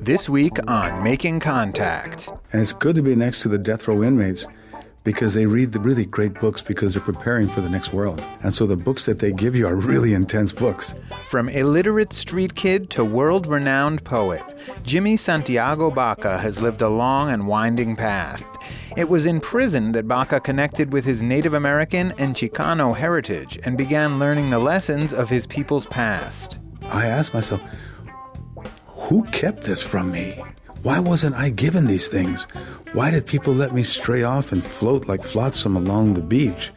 This week on Making Contact. And it's good to be next to the death row inmates because they read the really great books because they're preparing for the next world. And so the books that they give you are really intense books. From illiterate street kid to world renowned poet, Jimmy Santiago Baca has lived a long and winding path. It was in prison that Baca connected with his Native American and Chicano heritage and began learning the lessons of his people's past. I asked myself, who kept this from me? Why wasn't I given these things? Why did people let me stray off and float like flotsam along the beach?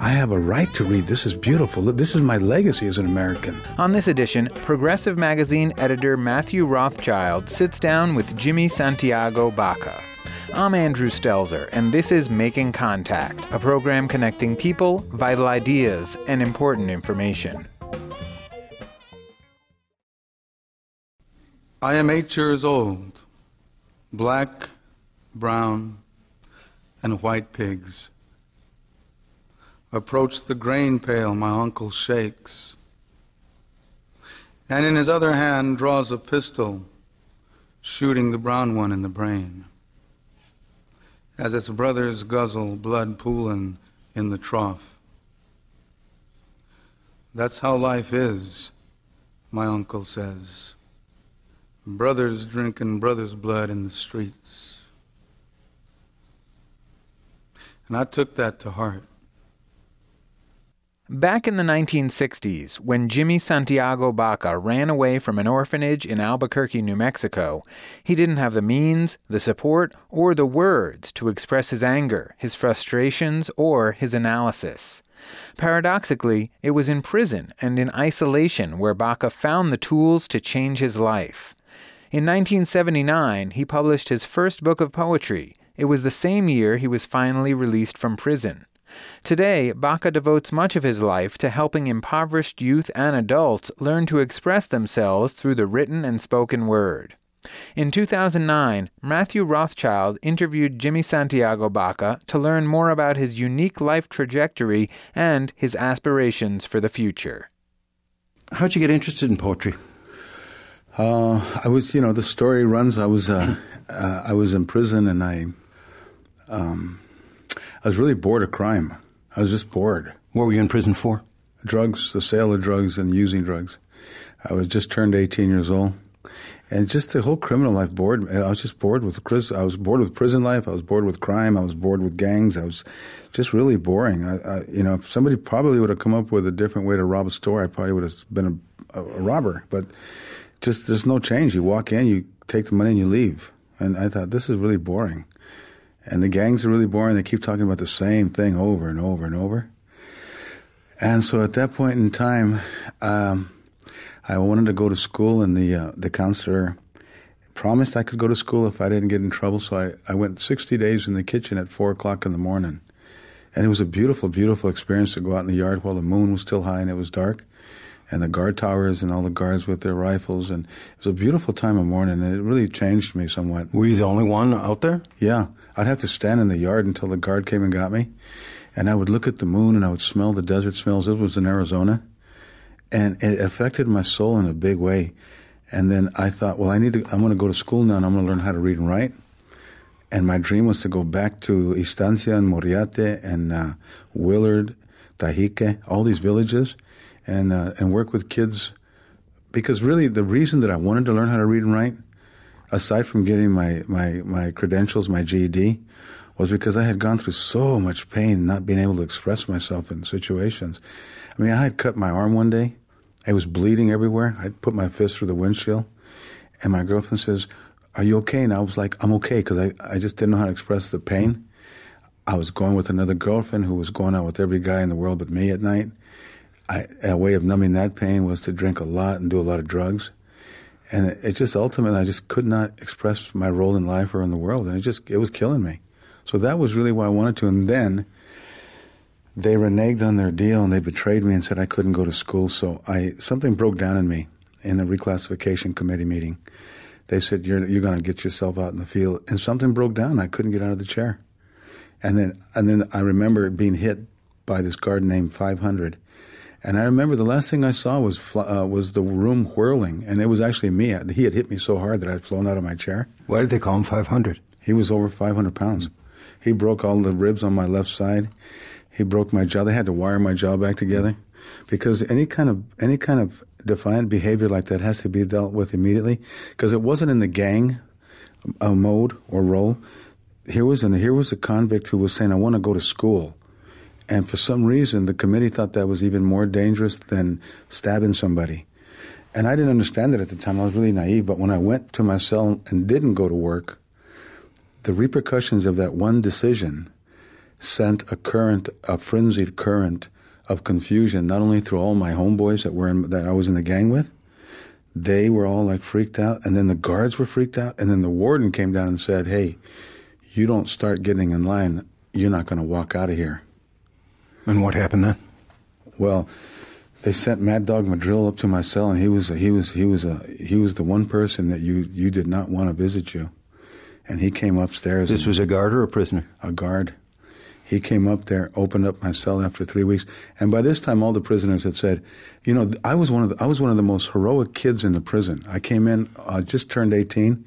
I have a right to read. This is beautiful. This is my legacy as an American. On this edition, Progressive Magazine editor Matthew Rothschild sits down with Jimmy Santiago Baca. I'm Andrew Stelzer, and this is Making Contact, a program connecting people, vital ideas, and important information. I am eight years old, black, brown, and white pigs. Approach the grain pail my uncle shakes, and in his other hand draws a pistol, shooting the brown one in the brain. As its brothers guzzle, blood pooling in the trough. That's how life is, my uncle says. Brothers drinking brothers' blood in the streets. And I took that to heart. Back in the 1960s, when Jimmy Santiago Baca ran away from an orphanage in Albuquerque, New Mexico, he didn't have the means, the support, or the words to express his anger, his frustrations, or his analysis. Paradoxically, it was in prison and in isolation where Baca found the tools to change his life. In 1979, he published his first book of poetry. It was the same year he was finally released from prison. Today, Baca devotes much of his life to helping impoverished youth and adults learn to express themselves through the written and spoken word. In 2009, Matthew Rothschild interviewed Jimmy Santiago Baca to learn more about his unique life trajectory and his aspirations for the future. How'd you get interested in poetry? Uh, I was, you know, the story runs. I was, uh, uh, I was in prison, and I, um, I was really bored of crime. I was just bored. What were you in prison for? Drugs, the sale of drugs, and using drugs. I was just turned 18 years old, and just the whole criminal life bored. me. I was just bored with prison. I was bored with prison life. I was bored with crime. I was bored with gangs. I was just really boring. I, I you know, if somebody probably would have come up with a different way to rob a store, I probably would have been a, a, a robber. But just there's no change. You walk in, you take the money, and you leave. And I thought this is really boring. And the gangs are really boring. They keep talking about the same thing over and over and over. And so at that point in time, um, I wanted to go to school, and the uh, the counselor promised I could go to school if I didn't get in trouble. So I, I went 60 days in the kitchen at four o'clock in the morning. And it was a beautiful, beautiful experience to go out in the yard while the moon was still high and it was dark and the guard towers and all the guards with their rifles. And it was a beautiful time of morning, and it really changed me somewhat. Were you the only one out there? Yeah. I'd have to stand in the yard until the guard came and got me. And I would look at the moon and I would smell the desert smells. It was in Arizona. And it affected my soul in a big way. And then I thought, well, I need to, I'm going to go to school now and I'm going to learn how to read and write. And my dream was to go back to Estancia and Moriarty and uh, Willard, Tajique, all these villages and uh, and work with kids because really the reason that I wanted to learn how to read and write, aside from getting my my my credentials, my GED, was because I had gone through so much pain not being able to express myself in situations. I mean, I had cut my arm one day. I was bleeding everywhere. I put my fist through the windshield, and my girlfriend says, "Are you okay?" And I was like, "I'm okay," because I I just didn't know how to express the pain. I was going with another girlfriend who was going out with every guy in the world but me at night. I, a way of numbing that pain was to drink a lot and do a lot of drugs. And it, it, just ultimately, I just could not express my role in life or in the world. And it just, it was killing me. So that was really why I wanted to. And then they reneged on their deal and they betrayed me and said I couldn't go to school. So I, something broke down in me in the reclassification committee meeting. They said, you're, you're going to get yourself out in the field. And something broke down. I couldn't get out of the chair. And then, and then I remember being hit by this guard named 500 And I remember the last thing I saw was fl- uh, was the room whirling, and it was actually me. He had hit me so hard that I had flown out of my chair. Why did they call him 500? He was over 500 pounds. He broke all the ribs on my left side. He broke my jaw. They had to wire my jaw back together because any kind of any kind of defiant behavior like that has to be dealt with immediately because it wasn't in the gang uh, mode or role. Here was an, here was a convict who was saying, "I want to go to school," and for some reason, the committee thought that was even more dangerous than stabbing somebody. And I didn't understand it at the time. I was really naive. But when I went to my cell and didn't go to work, the repercussions of that one decision sent a current, a frenzied current of confusion, not only through all my homeboys that were in, that I was in the gang with, they were all like freaked out, and then the guards were freaked out, and then the warden came down and said, "Hey, you don't start getting in line, you're not going to walk out of here." And what happened then? Well, they sent Mad Dog Madrill up to my cell, and he was a, he was he was a he was the one person that you you did not want to visit you, and he came upstairs. This was a guard or a prisoner? A guard. He came up there, opened up my cell after three weeks, and by this time, all the prisoners had said, "You know, I was one of the, I was one of the most heroic kids in the prison. I came in, uh, just turned 18,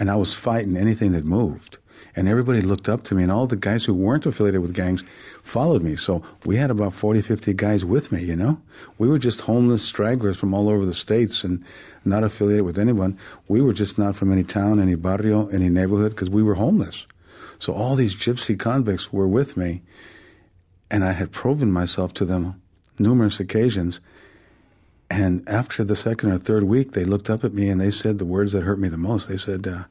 and I was fighting anything that moved." And everybody looked up to me, and all the guys who weren't affiliated with gangs followed me. So we had about 40, 50 guys with me, you know? We were just homeless stragglers from all over the states and not affiliated with anyone. We were just not from any town, any barrio, any neighborhood, because we were homeless. So all these gypsy convicts were with me, and I had proven myself to them numerous occasions. And after the second or third week, they looked up at me and they said the words that hurt me the most. They said, uh,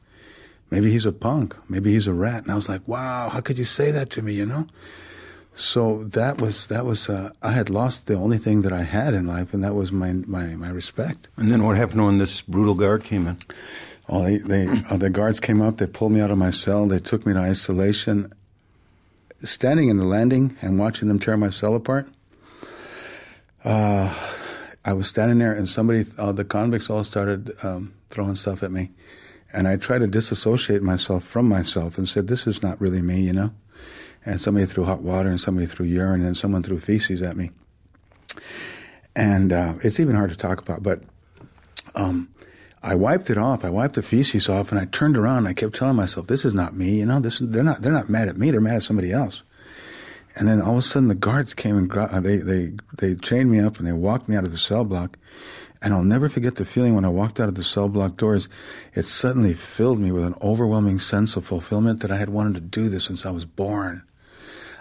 maybe he's a punk, maybe he's a rat. And I was like, wow, how could you say that to me, you know? So that was that was uh, I had lost the only thing that I had in life, and that was my my, my respect. And then what happened when this brutal guard came in? Well, they, they uh, the guards came up. They pulled me out of my cell. They took me to isolation. Standing in the landing and watching them tear my cell apart. Uh, I was standing there, and somebody, uh, the convicts, all started um, throwing stuff at me, and I tried to disassociate myself from myself and said, "This is not really me," you know. And somebody threw hot water, and somebody threw urine, and someone threw feces at me. And uh, it's even hard to talk about, but um, I wiped it off. I wiped the feces off, and I turned around. and I kept telling myself, "This is not me." You know, this is, they're not they're not mad at me. They're mad at somebody else. And then all of a sudden, the guards came and gra- they they they chained me up and they walked me out of the cell block. And I'll never forget the feeling when I walked out of the cell block doors. It suddenly filled me with an overwhelming sense of fulfillment that I had wanted to do this since I was born.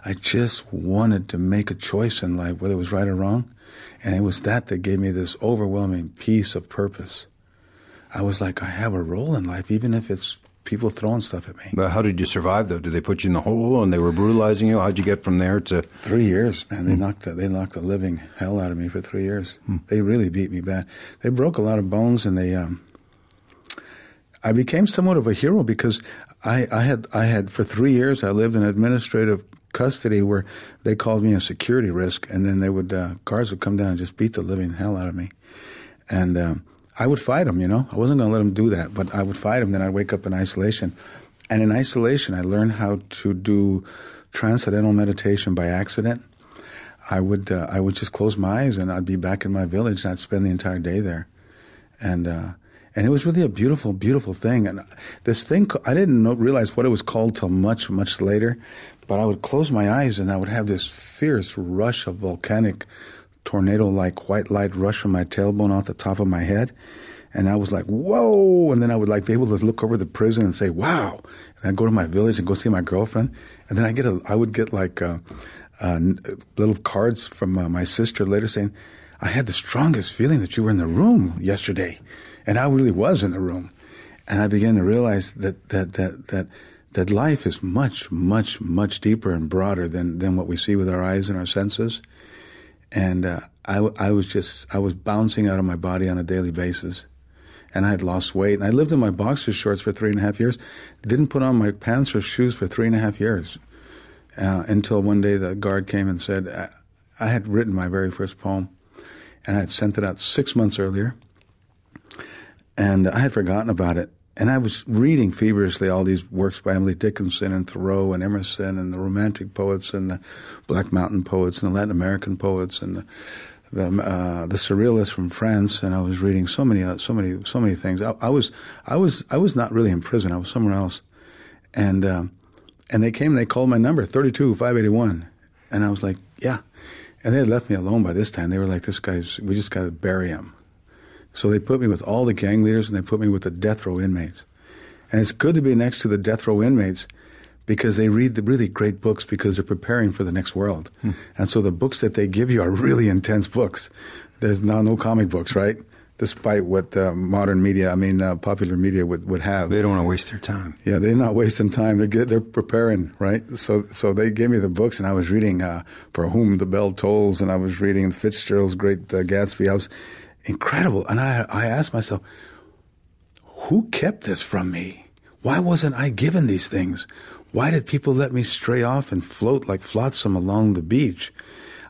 I just wanted to make a choice in life, whether it was right or wrong. And it was that that gave me this overwhelming peace of purpose. I was like, I have a role in life, even if it's people throwing stuff at me. But how did you survive, though? Did they put you in the hole and they were brutalizing you? How'd you get from there to three years? Man, they knocked the, they knocked the living hell out of me for three years. They really beat me bad. They broke a lot of bones, and they. Um, I became somewhat of a hero because I, I had I had for three years I lived in administrative custody where they called me a security risk, and then they would uh, guards would come down and just beat the living hell out of me, and um, I would fight him, You know, I wasn't going to let him do that, but I would fight him. Then I'd wake up in isolation, and in isolation, I learned how to do transcendental meditation by accident. I would uh, I would just close my eyes and I'd be back in my village and I'd spend the entire day there, and uh, and it was really a beautiful beautiful thing. And this thing I didn't know, realize what it was called till much much later, but I would close my eyes and I would have this fierce rush of volcanic tornado like white light rush from my tailbone off the top of my head. And I was like, whoa. And then I would like be able to look over the prison and say, wow. And I'd go to my village and go see my girlfriend. And then I get a, I would get like, uh, uh, little cards from uh, my sister later saying, I had the strongest feeling that you were in the room yesterday. And I really was in the room. And I began to realize that, that, that, that, that life is much, much, much deeper and broader than, than what we see with our eyes and our senses. And uh, I, I was just, I was bouncing out of my body on a daily basis. And I had lost weight. And I lived in my boxer shorts for three and a half years. Didn't put on my pants or shoes for three and a half years. Uh, until one day the guard came and said, I, I had written my very first poem. And I had sent it out six months earlier. And I had forgotten about it and I was reading feverishly all these works by Emily Dickinson and Thoreau and Emerson and the Romantic poets and the Black Mountain poets and the Latin American poets and the, the uh, the surrealists from France, and I was reading so many uh, so many so many things. I, I, was I was I was not really in prison. I was somewhere else, and um, and they came. and They called my number thirty two five eighty one, and I was like, yeah. And they had left me alone by this time. They were like, this guy's. We just got to bury him. So they put me with all the gang leaders, and they put me with the death row inmates. And it's good to be next to the death row inmates because they read the really great books because they're preparing for the next world. Hmm. And so the books that they give you are really intense books. There's now no comic books, right? Despite what uh, modern media, I mean, uh, popular media would, would have. They don't want to waste their time. Yeah, they're not wasting time. They're, get, they're preparing, right? So, so they gave me the books, and I was reading uh, For Whom the Bell Tolls, and I was reading Fitzgerald's Great uh, Gatsby. I was incredible. And I, I asked myself, who kept this from me? Why wasn't I given these things? Why did people let me stray off and float like flotsam along the beach?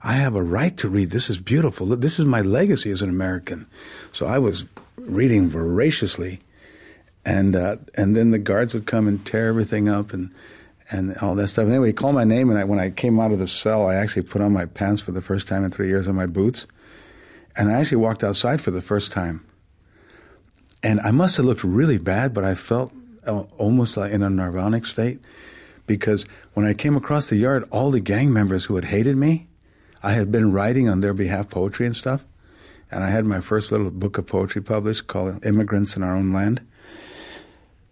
I have a right to read. This is beautiful. This is my legacy as an American. So I was reading voraciously, and uh, and then the guards would come and tear everything up and and all that stuff. And anyway, he called my name, and I, when I came out of the cell, I actually put on my pants for the first time in three years and my boots, and I actually walked outside for the first time. And I must have looked really bad, but I felt uh, almost like in a nirvanic state because when I came across the yard, all the gang members who had hated me, I had been writing on their behalf poetry and stuff. And I had my first little book of poetry published called Immigrants in Our Own Land.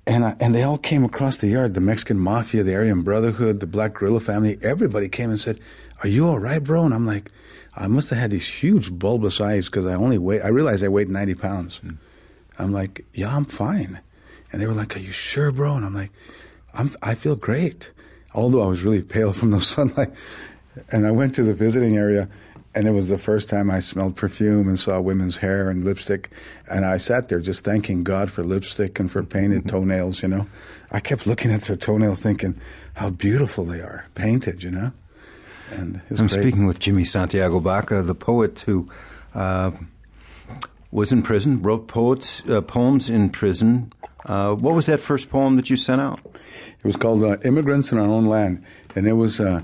And, I, and they all came across the yard the Mexican Mafia, the Aryan Brotherhood, the Black Guerrilla family. Everybody came and said, Are you all right, bro? And I'm like, I must have had these huge bulbous eyes because I only weigh, I realized I weighed 90 pounds. Mm. I'm like, Yeah, I'm fine. And they were like, Are you sure, bro? And I'm like, I'm, I feel great, although I was really pale from the sunlight. And I went to the visiting area, and it was the first time I smelled perfume and saw women's hair and lipstick. And I sat there just thanking God for lipstick and for painted toenails, you know. I kept looking at their toenails thinking how beautiful they are, painted, you know. And I'm great. speaking with Jimmy Santiago Baca, the poet who uh, was in prison, wrote poets, uh, poems in prison, uh, what was that first poem that you sent out? It was called uh, "Immigrants in Our Own Land," and it was uh,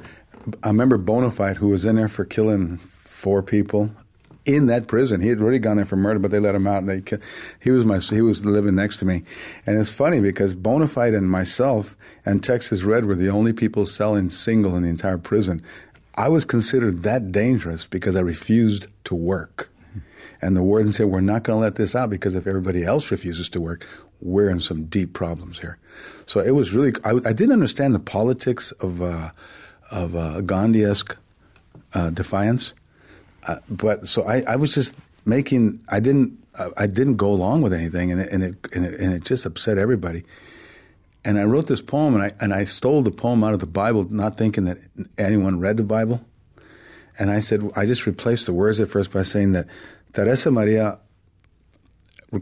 I remember Bonafide who was in there for killing four people in that prison. He had already gone there for murder, but they let him out, and they he was my he was living next to me, and it's funny because Bonafide and myself and Texas Red were the only people selling single in the entire prison. I was considered that dangerous because I refused to work. And the warden said, We're not going to let this out because if everybody else refuses to work, we're in some deep problems here. So it was really, I, I didn't understand the politics of, uh, of uh, Gandhi esque uh, defiance. Uh, but so I, I was just making, I didn't, uh, I didn't go along with anything and it, and it, and it, and it just upset everybody. And I wrote this poem and I, and I stole the poem out of the Bible, not thinking that anyone read the Bible. And I said, I just replaced the words at first by saying that Teresa Maria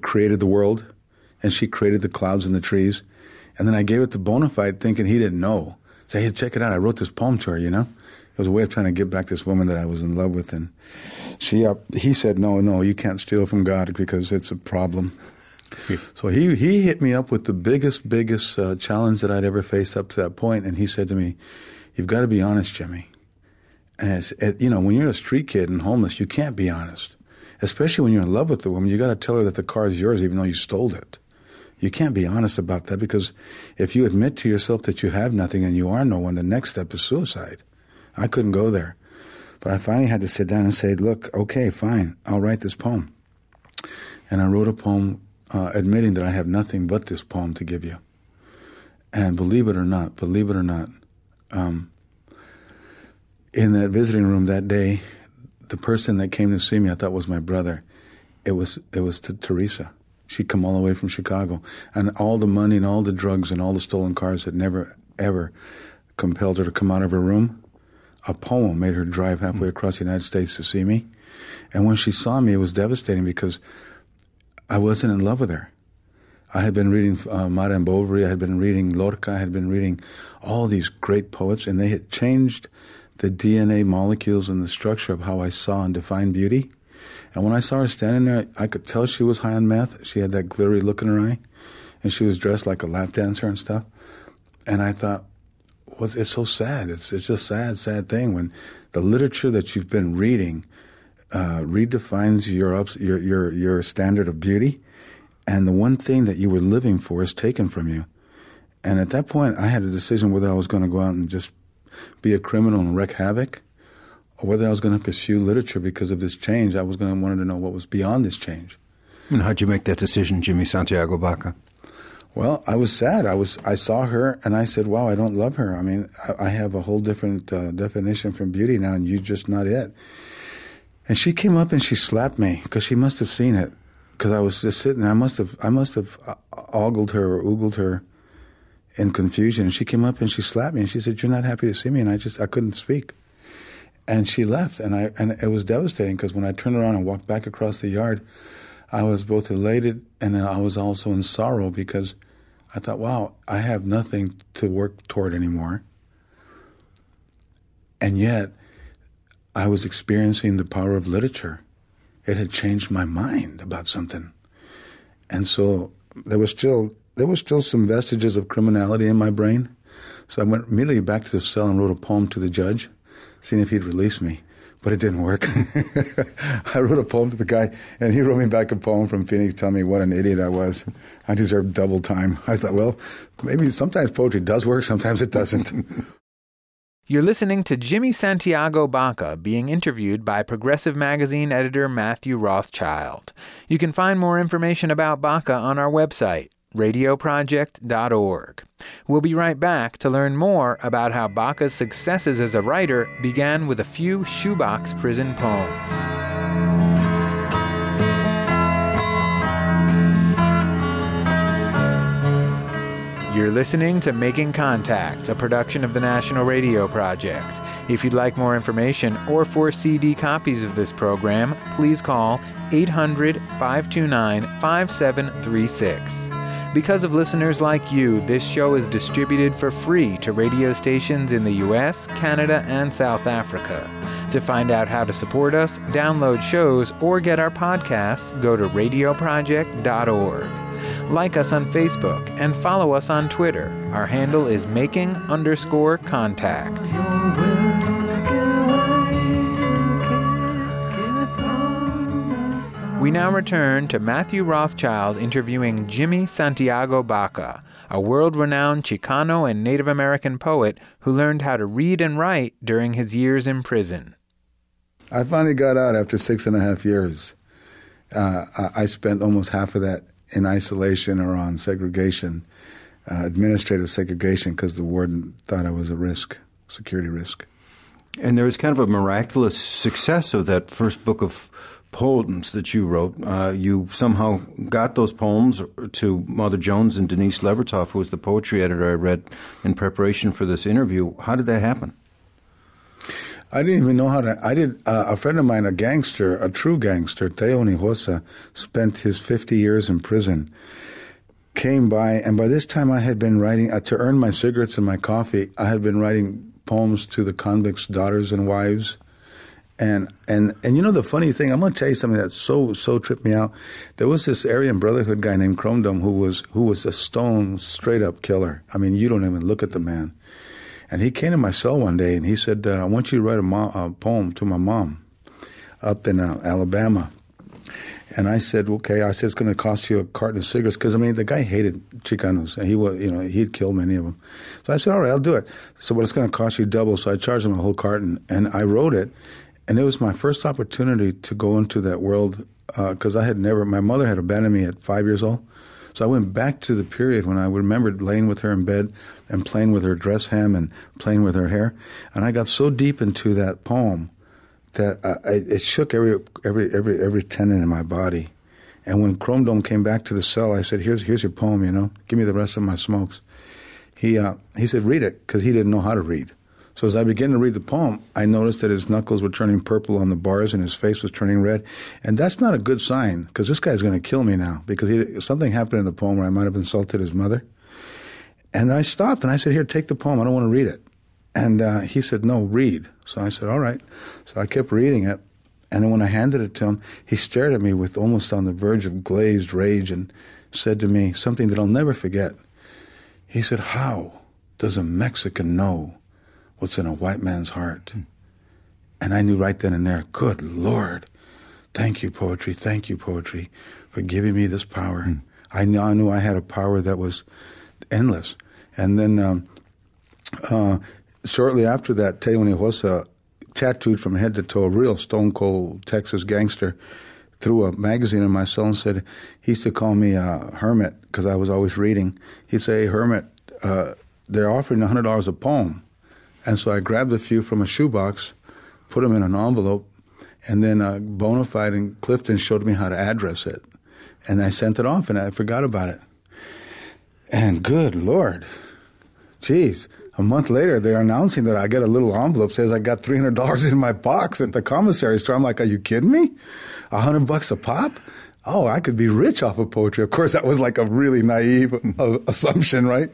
created the world and she created the clouds and the trees. And then I gave it to Bonafide thinking he didn't know. Say, hey, check it out. I wrote this poem to her, you know? It was a way of trying to get back this woman that I was in love with. And she, uh, he said, no, no, you can't steal from God because it's a problem. so he, he hit me up with the biggest, biggest uh, challenge that I'd ever faced up to that point. And he said to me, you've got to be honest, Jimmy. And it, you know, when you're a street kid and homeless, you can't be honest. Especially when you're in love with the woman, you got to tell her that the car is yours even though you stole it. You can't be honest about that because if you admit to yourself that you have nothing and you are no one, the next step is suicide. I couldn't go there. But I finally had to sit down and say, look, okay, fine, I'll write this poem. And I wrote a poem uh, admitting that I have nothing but this poem to give you. And believe it or not, believe it or not, um, in that visiting room that day, the person that came to see me, I thought was my brother. It was it was Teresa. She'd come all the way from Chicago. And all the money and all the drugs and all the stolen cars had never, ever compelled her to come out of her room. A poem made her drive halfway across the United States to see me. And when she saw me, it was devastating because I wasn't in love with her. I had been reading uh, Madame Bovary, I had been reading Lorca, I had been reading all these great poets, and they had changed the DNA molecules and the structure of how I saw and defined beauty. And when I saw her standing there, I could tell she was high on meth. She had that glittery look in her eye, and she was dressed like a lap dancer and stuff. And I thought, well, it's so sad. It's it's just sad, sad thing when the literature that you've been reading uh, redefines your, ups, your your your standard of beauty, and the one thing that you were living for is taken from you. And at that point, I had a decision whether I was going to go out and just be a criminal and wreak havoc, or whether I was going to pursue literature because of this change. I was going to wanted to know what was beyond this change. And how'd you make that decision, Jimmy Santiago Baca? Well, I was sad. I was I saw her and I said, "Wow, I don't love her. I mean, I, I have a whole different uh, definition from beauty now, and you're just not it." And she came up and she slapped me because she must have seen it because I was just sitting. there. I must have I must have uh, ogled her or oogled her in confusion. And she came up and she slapped me and she said, "You're not happy to see me." And I just I couldn't speak. And she left, and I and it was devastating because when I turned around and walked back across the yard, I was both elated and I was also in sorrow because I thought, wow, I have nothing to work toward anymore. And yet, I was experiencing the power of literature. It had changed my mind about something. And so there was still there was still some vestiges of criminality in my brain. So I went immediately back to the cell and wrote a poem to the judge, seeing if he'd release me but it didn't work. I wrote a poem to the guy, and he wrote me back a poem from Phoenix telling me what an idiot I was. I deserved double time. I thought, well, maybe sometimes poetry does work, sometimes it doesn't. You're listening to Jimmy Santiago Baca being interviewed by Progressive Magazine editor Matthew Rothschild. You can find more information about Baca on our website, radioproject.org. We'll be right back to learn more about how Baca's successes as a writer began with a few shoebox prison poems. You're listening to Making Contact, a production of the National Radio Project. If you'd like more information or for CD copies of this program, please call 800 529 5736. Because of listeners like you, this show is distributed for free to radio stations in the US, Canada, and South Africa. To find out how to support us, download shows, or get our podcasts, go to radioproject.org. Like us on Facebook and follow us on Twitter. Our handle is making underscore contact. We now return to Matthew Rothschild interviewing Jimmy Santiago Baca, a world renowned Chicano and Native American poet who learned how to read and write during his years in prison. I finally got out after six and a half years. Uh, I spent almost half of that in isolation or on segregation, uh, administrative segregation, because the warden thought I was a risk, security risk. And there was kind of a miraculous success of that first book of poems that you wrote. Uh, you somehow got those poems to Mother Jones and Denise Levertov, who was the poetry editor I read in preparation for this interview. How did that happen? I didn't even know how to. I did. Uh, a friend of mine, a gangster, a true gangster, Teo Hinojosa, spent his 50 years in prison. Came by, and by this time I had been writing uh, to earn my cigarettes and my coffee. I had been writing poems to the convicts' daughters and wives and and and you know the funny thing, I'm going to tell you something that so so tripped me out. There was this Aryan Brotherhood guy named Chromedome who was who was a stone straight up killer. I mean, you don't even look at the man. And he came to my cell one day and he said, uh, "I want you to write a, mo- a poem to my mom up in uh, Alabama." And I said, "Okay." I said, "It's going to cost you a carton of cigarettes because I mean the guy hated Chicanos and he was you know he'd killed many of them." So I said, "All right, I'll do it." So, but it's going to cost you double. So I charged him a whole carton and I wrote it and it was my first opportunity to go into that world because uh, I had never. My mother had abandoned me at five years old, so I went back to the period when I remembered laying with her in bed and playing with her dress hem and playing with her hair, and I got so deep into that poem that I, it shook every every every every tendon in my body. And when Chrome Dome came back to the cell, I said, "Here's here's your poem. You know, give me the rest of my smokes." He uh, he said, "Read it," because he didn't know how to read. So as I began to read the poem, I noticed that his knuckles were turning purple on the bars and his face was turning red. And that's not a good sign because this guy's going to kill me now because he, something happened in the poem where I might have insulted his mother. And I stopped and I said, Here, take the poem. I don't want to read it. And uh, he said, No, read. So I said, All right. So I kept reading it. And then when I handed it to him, he stared at me with almost on the verge of glazed rage and said to me something that I'll never forget. He said, How does a Mexican know what's in a white man's heart. And I knew right then and there, good Lord, Thank you, poetry. Thank you, poetry, for giving me this power. Mm. I, knew, I knew I had a power that was endless. And then um, uh, shortly after that, Teo Hinojosa, tattooed from head to toe, a real stone cold Texas gangster, threw a magazine in my cell and said, he used to call me a hermit because I was always reading. He'd say, hey, hermit, uh, they're offering $100 a poem. And so I grabbed a few from a shoebox, put them in an envelope, and then uh, Bonafide and Clifton showed me how to address it. And I sent it off and I forgot about it. And good Lord, geez, a month later they're announcing that I get a little envelope says I got $300 in my box at the commissary store. I'm like, are you kidding me? A hundred bucks a pop? Oh, I could be rich off of poetry. Of course, that was like a really naive assumption, right?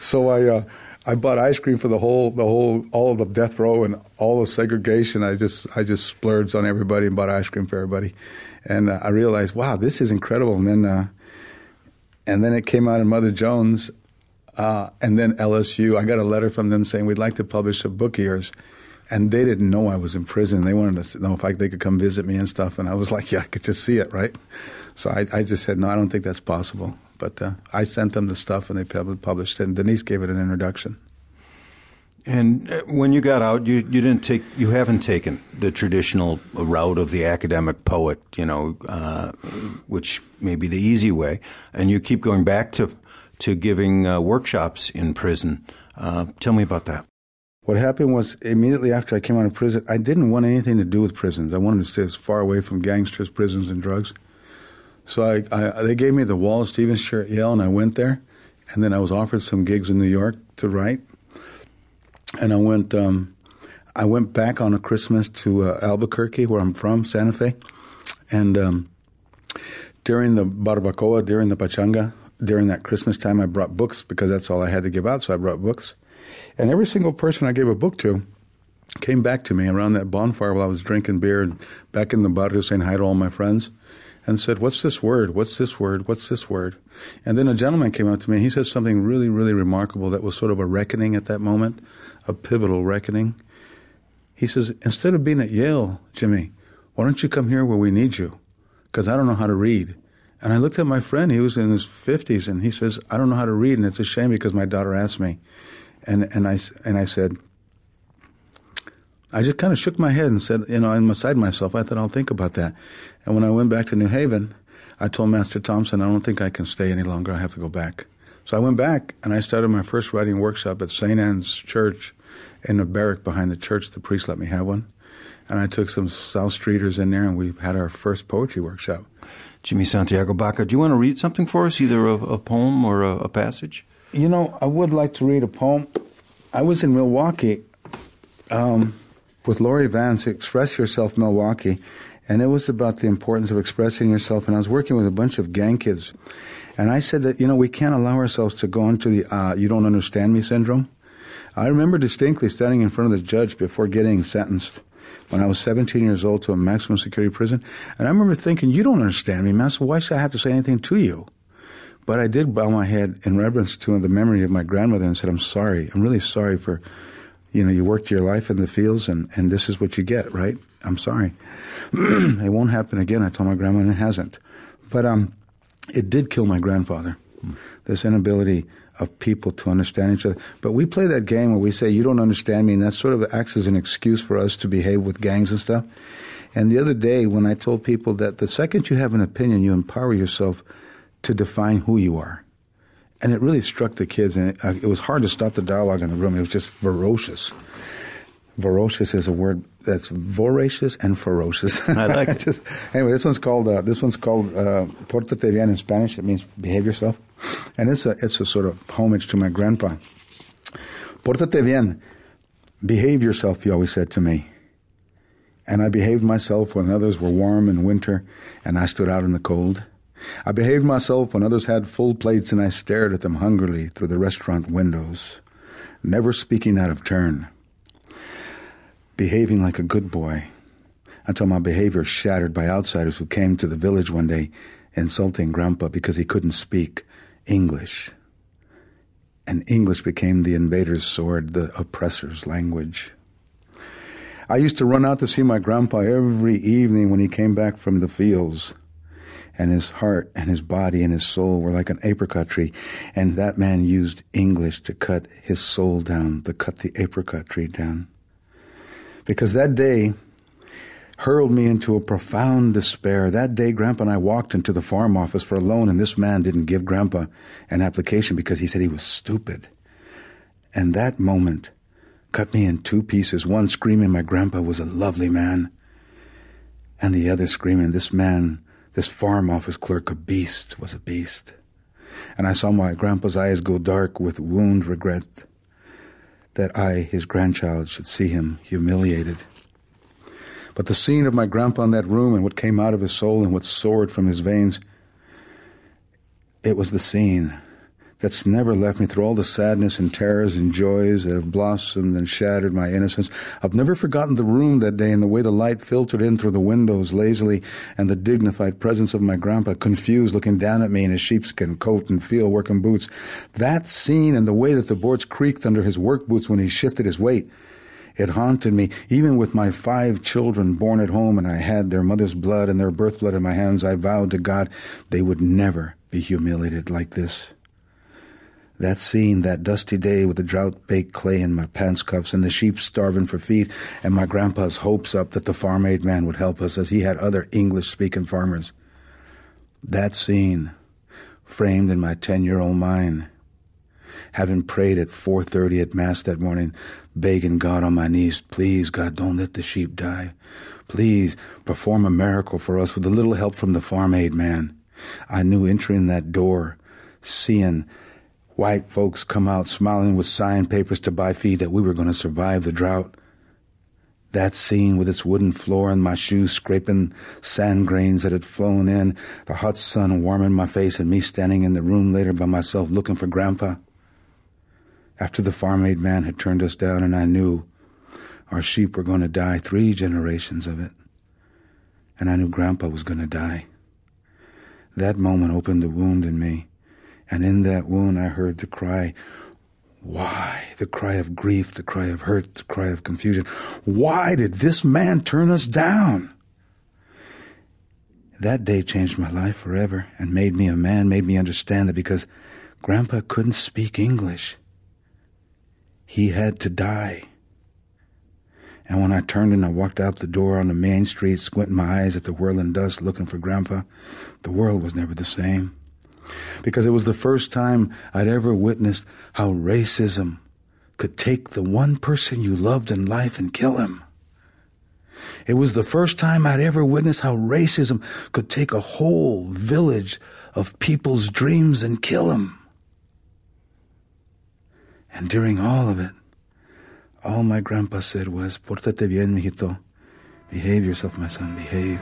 So I, uh, I bought ice cream for the whole, the whole, all of the death row and all of segregation. I just, I just splurged on everybody and bought ice cream for everybody, and uh, I realized, wow, this is incredible. And then, uh, and then it came out in Mother Jones, uh, and then LSU. I got a letter from them saying we'd like to publish a book of yours, and they didn't know I was in prison. They wanted to know if I, they could come visit me and stuff, and I was like, yeah, I could just see it, right? So I, I just said, no, I don't think that's possible. But uh, I sent them the stuff, and they published it. And Denise gave it an introduction. And uh, when you got out, you, you didn't take you haven't taken the traditional route of the academic poet, you know, uh, which may be the easy way, and you keep going back to to giving uh, workshops in prison. Uh, tell me about that. What happened was immediately after I came out of prison, I didn't want anything to do with prisons. I wanted to stay as far away from gangsters, prisons, and drugs. So I, I, they gave me the Wallace Stevens chair at Yale, and I went there. And then I was offered some gigs in New York to write. And I went, um, I went back on a Christmas to uh, Albuquerque, where I'm from, Santa Fe. And um, during the barbacoa, during the pachanga, during that Christmas time, I brought books because that's all I had to give out. So I brought books. And every single person I gave a book to came back to me around that bonfire while I was drinking beer and back in the barrio saying hi to all my friends and said, What's this word? What's this word? What's this word? And then a gentleman came up to me and he said something really, really remarkable that was sort of a reckoning at that moment, a pivotal reckoning. He says, Instead of being at Yale, Jimmy, why don't you come here where we need you? Because I don't know how to read. And I looked at my friend, he was in his 50s, and he says, I don't know how to read, and it's a shame because my daughter asked me. And, and, I, and I said, I just kind of shook my head and said, you know, I'm beside myself. I thought, I'll think about that. And when I went back to New Haven, I told Master Thompson, I don't think I can stay any longer. I have to go back. So I went back and I started my first writing workshop at St. Anne's Church in the barrack behind the church. The priest let me have one. And I took some South Streeters in there and we had our first poetry workshop. Jimmy Santiago Baca, do you want to read something for us, either a, a poem or a, a passage? You know, I would like to read a poem. I was in Milwaukee um, with Laurie Vance, Express Yourself Milwaukee, and it was about the importance of expressing yourself. And I was working with a bunch of gang kids, and I said that you know we can't allow ourselves to go into the uh, "you don't understand me" syndrome. I remember distinctly standing in front of the judge before getting sentenced when I was 17 years old to a maximum security prison, and I remember thinking, "You don't understand me, man. So why should I have to say anything to you?" But I did bow my head in reverence to the memory of my grandmother and said, "I'm sorry. I'm really sorry for." You know, you worked your life in the fields, and, and this is what you get, right? I'm sorry. it won't happen again. I told my grandma, and it hasn't. But um, it did kill my grandfather. This inability of people to understand each other. But we play that game where we say, You don't understand me, and that sort of acts as an excuse for us to behave with gangs and stuff. And the other day, when I told people that the second you have an opinion, you empower yourself to define who you are. And it really struck the kids, and it, uh, it was hard to stop the dialogue in the room. It was just ferocious. Ferocious is a word that's voracious and ferocious. I like it. Just, anyway, this one's called uh, this one's called uh, "Portate bien" in Spanish. It means behave yourself, and it's a it's a sort of homage to my grandpa. Portate bien, behave yourself. He always said to me, and I behaved myself when others were warm in winter, and I stood out in the cold. I behaved myself when others had full plates, and I stared at them hungrily through the restaurant windows, never speaking out of turn behaving like a good boy until my behavior shattered by outsiders who came to the village one day insulting Grandpa because he couldn't speak English. And English became the invader's sword, the oppressor's language. I used to run out to see my grandpa every evening when he came back from the fields. And his heart and his body and his soul were like an apricot tree. And that man used English to cut his soul down, to cut the apricot tree down. Because that day, hurled me into a profound despair. That day, Grandpa and I walked into the farm office for a loan, and this man didn't give Grandpa an application because he said he was stupid. And that moment cut me in two pieces, one screaming my grandpa was a lovely man, and the other screaming this man, this farm office clerk, a beast, was a beast. And I saw my grandpa's eyes go dark with wound regret that I, his grandchild, should see him humiliated. But the scene of my grandpa in that room and what came out of his soul and what soared from his veins, it was the scene that's never left me through all the sadness and terrors and joys that have blossomed and shattered my innocence. I've never forgotten the room that day and the way the light filtered in through the windows lazily and the dignified presence of my grandpa, confused, looking down at me in his sheepskin coat and field working boots. That scene and the way that the boards creaked under his work boots when he shifted his weight. It haunted me, even with my five children born at home, and I had their mother's blood and their birth blood in my hands. I vowed to God they would never be humiliated like this. That scene, that dusty day with the drought baked clay in my pants cuffs and the sheep starving for feed, and my grandpa's hopes up that the farm aid man would help us as he had other English speaking farmers. That scene, framed in my ten year old mind, having prayed at 4.30 at Mass that morning, begging God on my knees, please, God, don't let the sheep die. Please perform a miracle for us with a little help from the farm aid man. I knew entering that door, seeing white folks come out smiling with signed papers to buy feed that we were going to survive the drought. That scene with its wooden floor and my shoes scraping sand grains that had flown in, the hot sun warming my face, and me standing in the room later by myself looking for Grandpa after the farm aid man had turned us down and I knew our sheep were going to die, three generations of it. And I knew Grandpa was going to die. That moment opened the wound in me. And in that wound, I heard the cry, why? The cry of grief, the cry of hurt, the cry of confusion. Why did this man turn us down? That day changed my life forever and made me a man, made me understand that because Grandpa couldn't speak English, he had to die. And when I turned and I walked out the door on the main street, squinting my eyes at the whirling dust, looking for Grandpa, the world was never the same. Because it was the first time I'd ever witnessed how racism could take the one person you loved in life and kill him. It was the first time I'd ever witnessed how racism could take a whole village of people's dreams and kill them. And during all of it, all my grandpa said was, Pórtate bien, mijito. Behave yourself, my son, behave.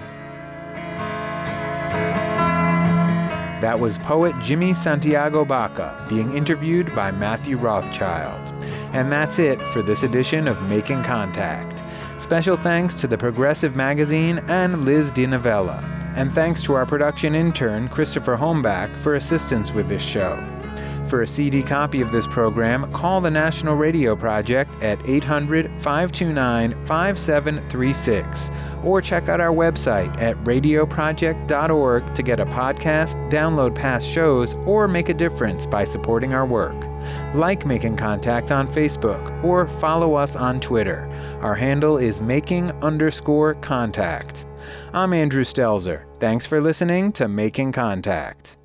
That was poet Jimmy Santiago Baca being interviewed by Matthew Rothschild. And that's it for this edition of Making Contact. Special thanks to the Progressive Magazine and Liz DiNovella. And thanks to our production intern, Christopher Hombach, for assistance with this show. For a CD copy of this program, call the National Radio Project at 800 529 5736 or check out our website at radioproject.org to get a podcast, download past shows, or make a difference by supporting our work. Like Making Contact on Facebook or follow us on Twitter. Our handle is making underscore contact. I'm Andrew Stelzer. Thanks for listening to Making Contact.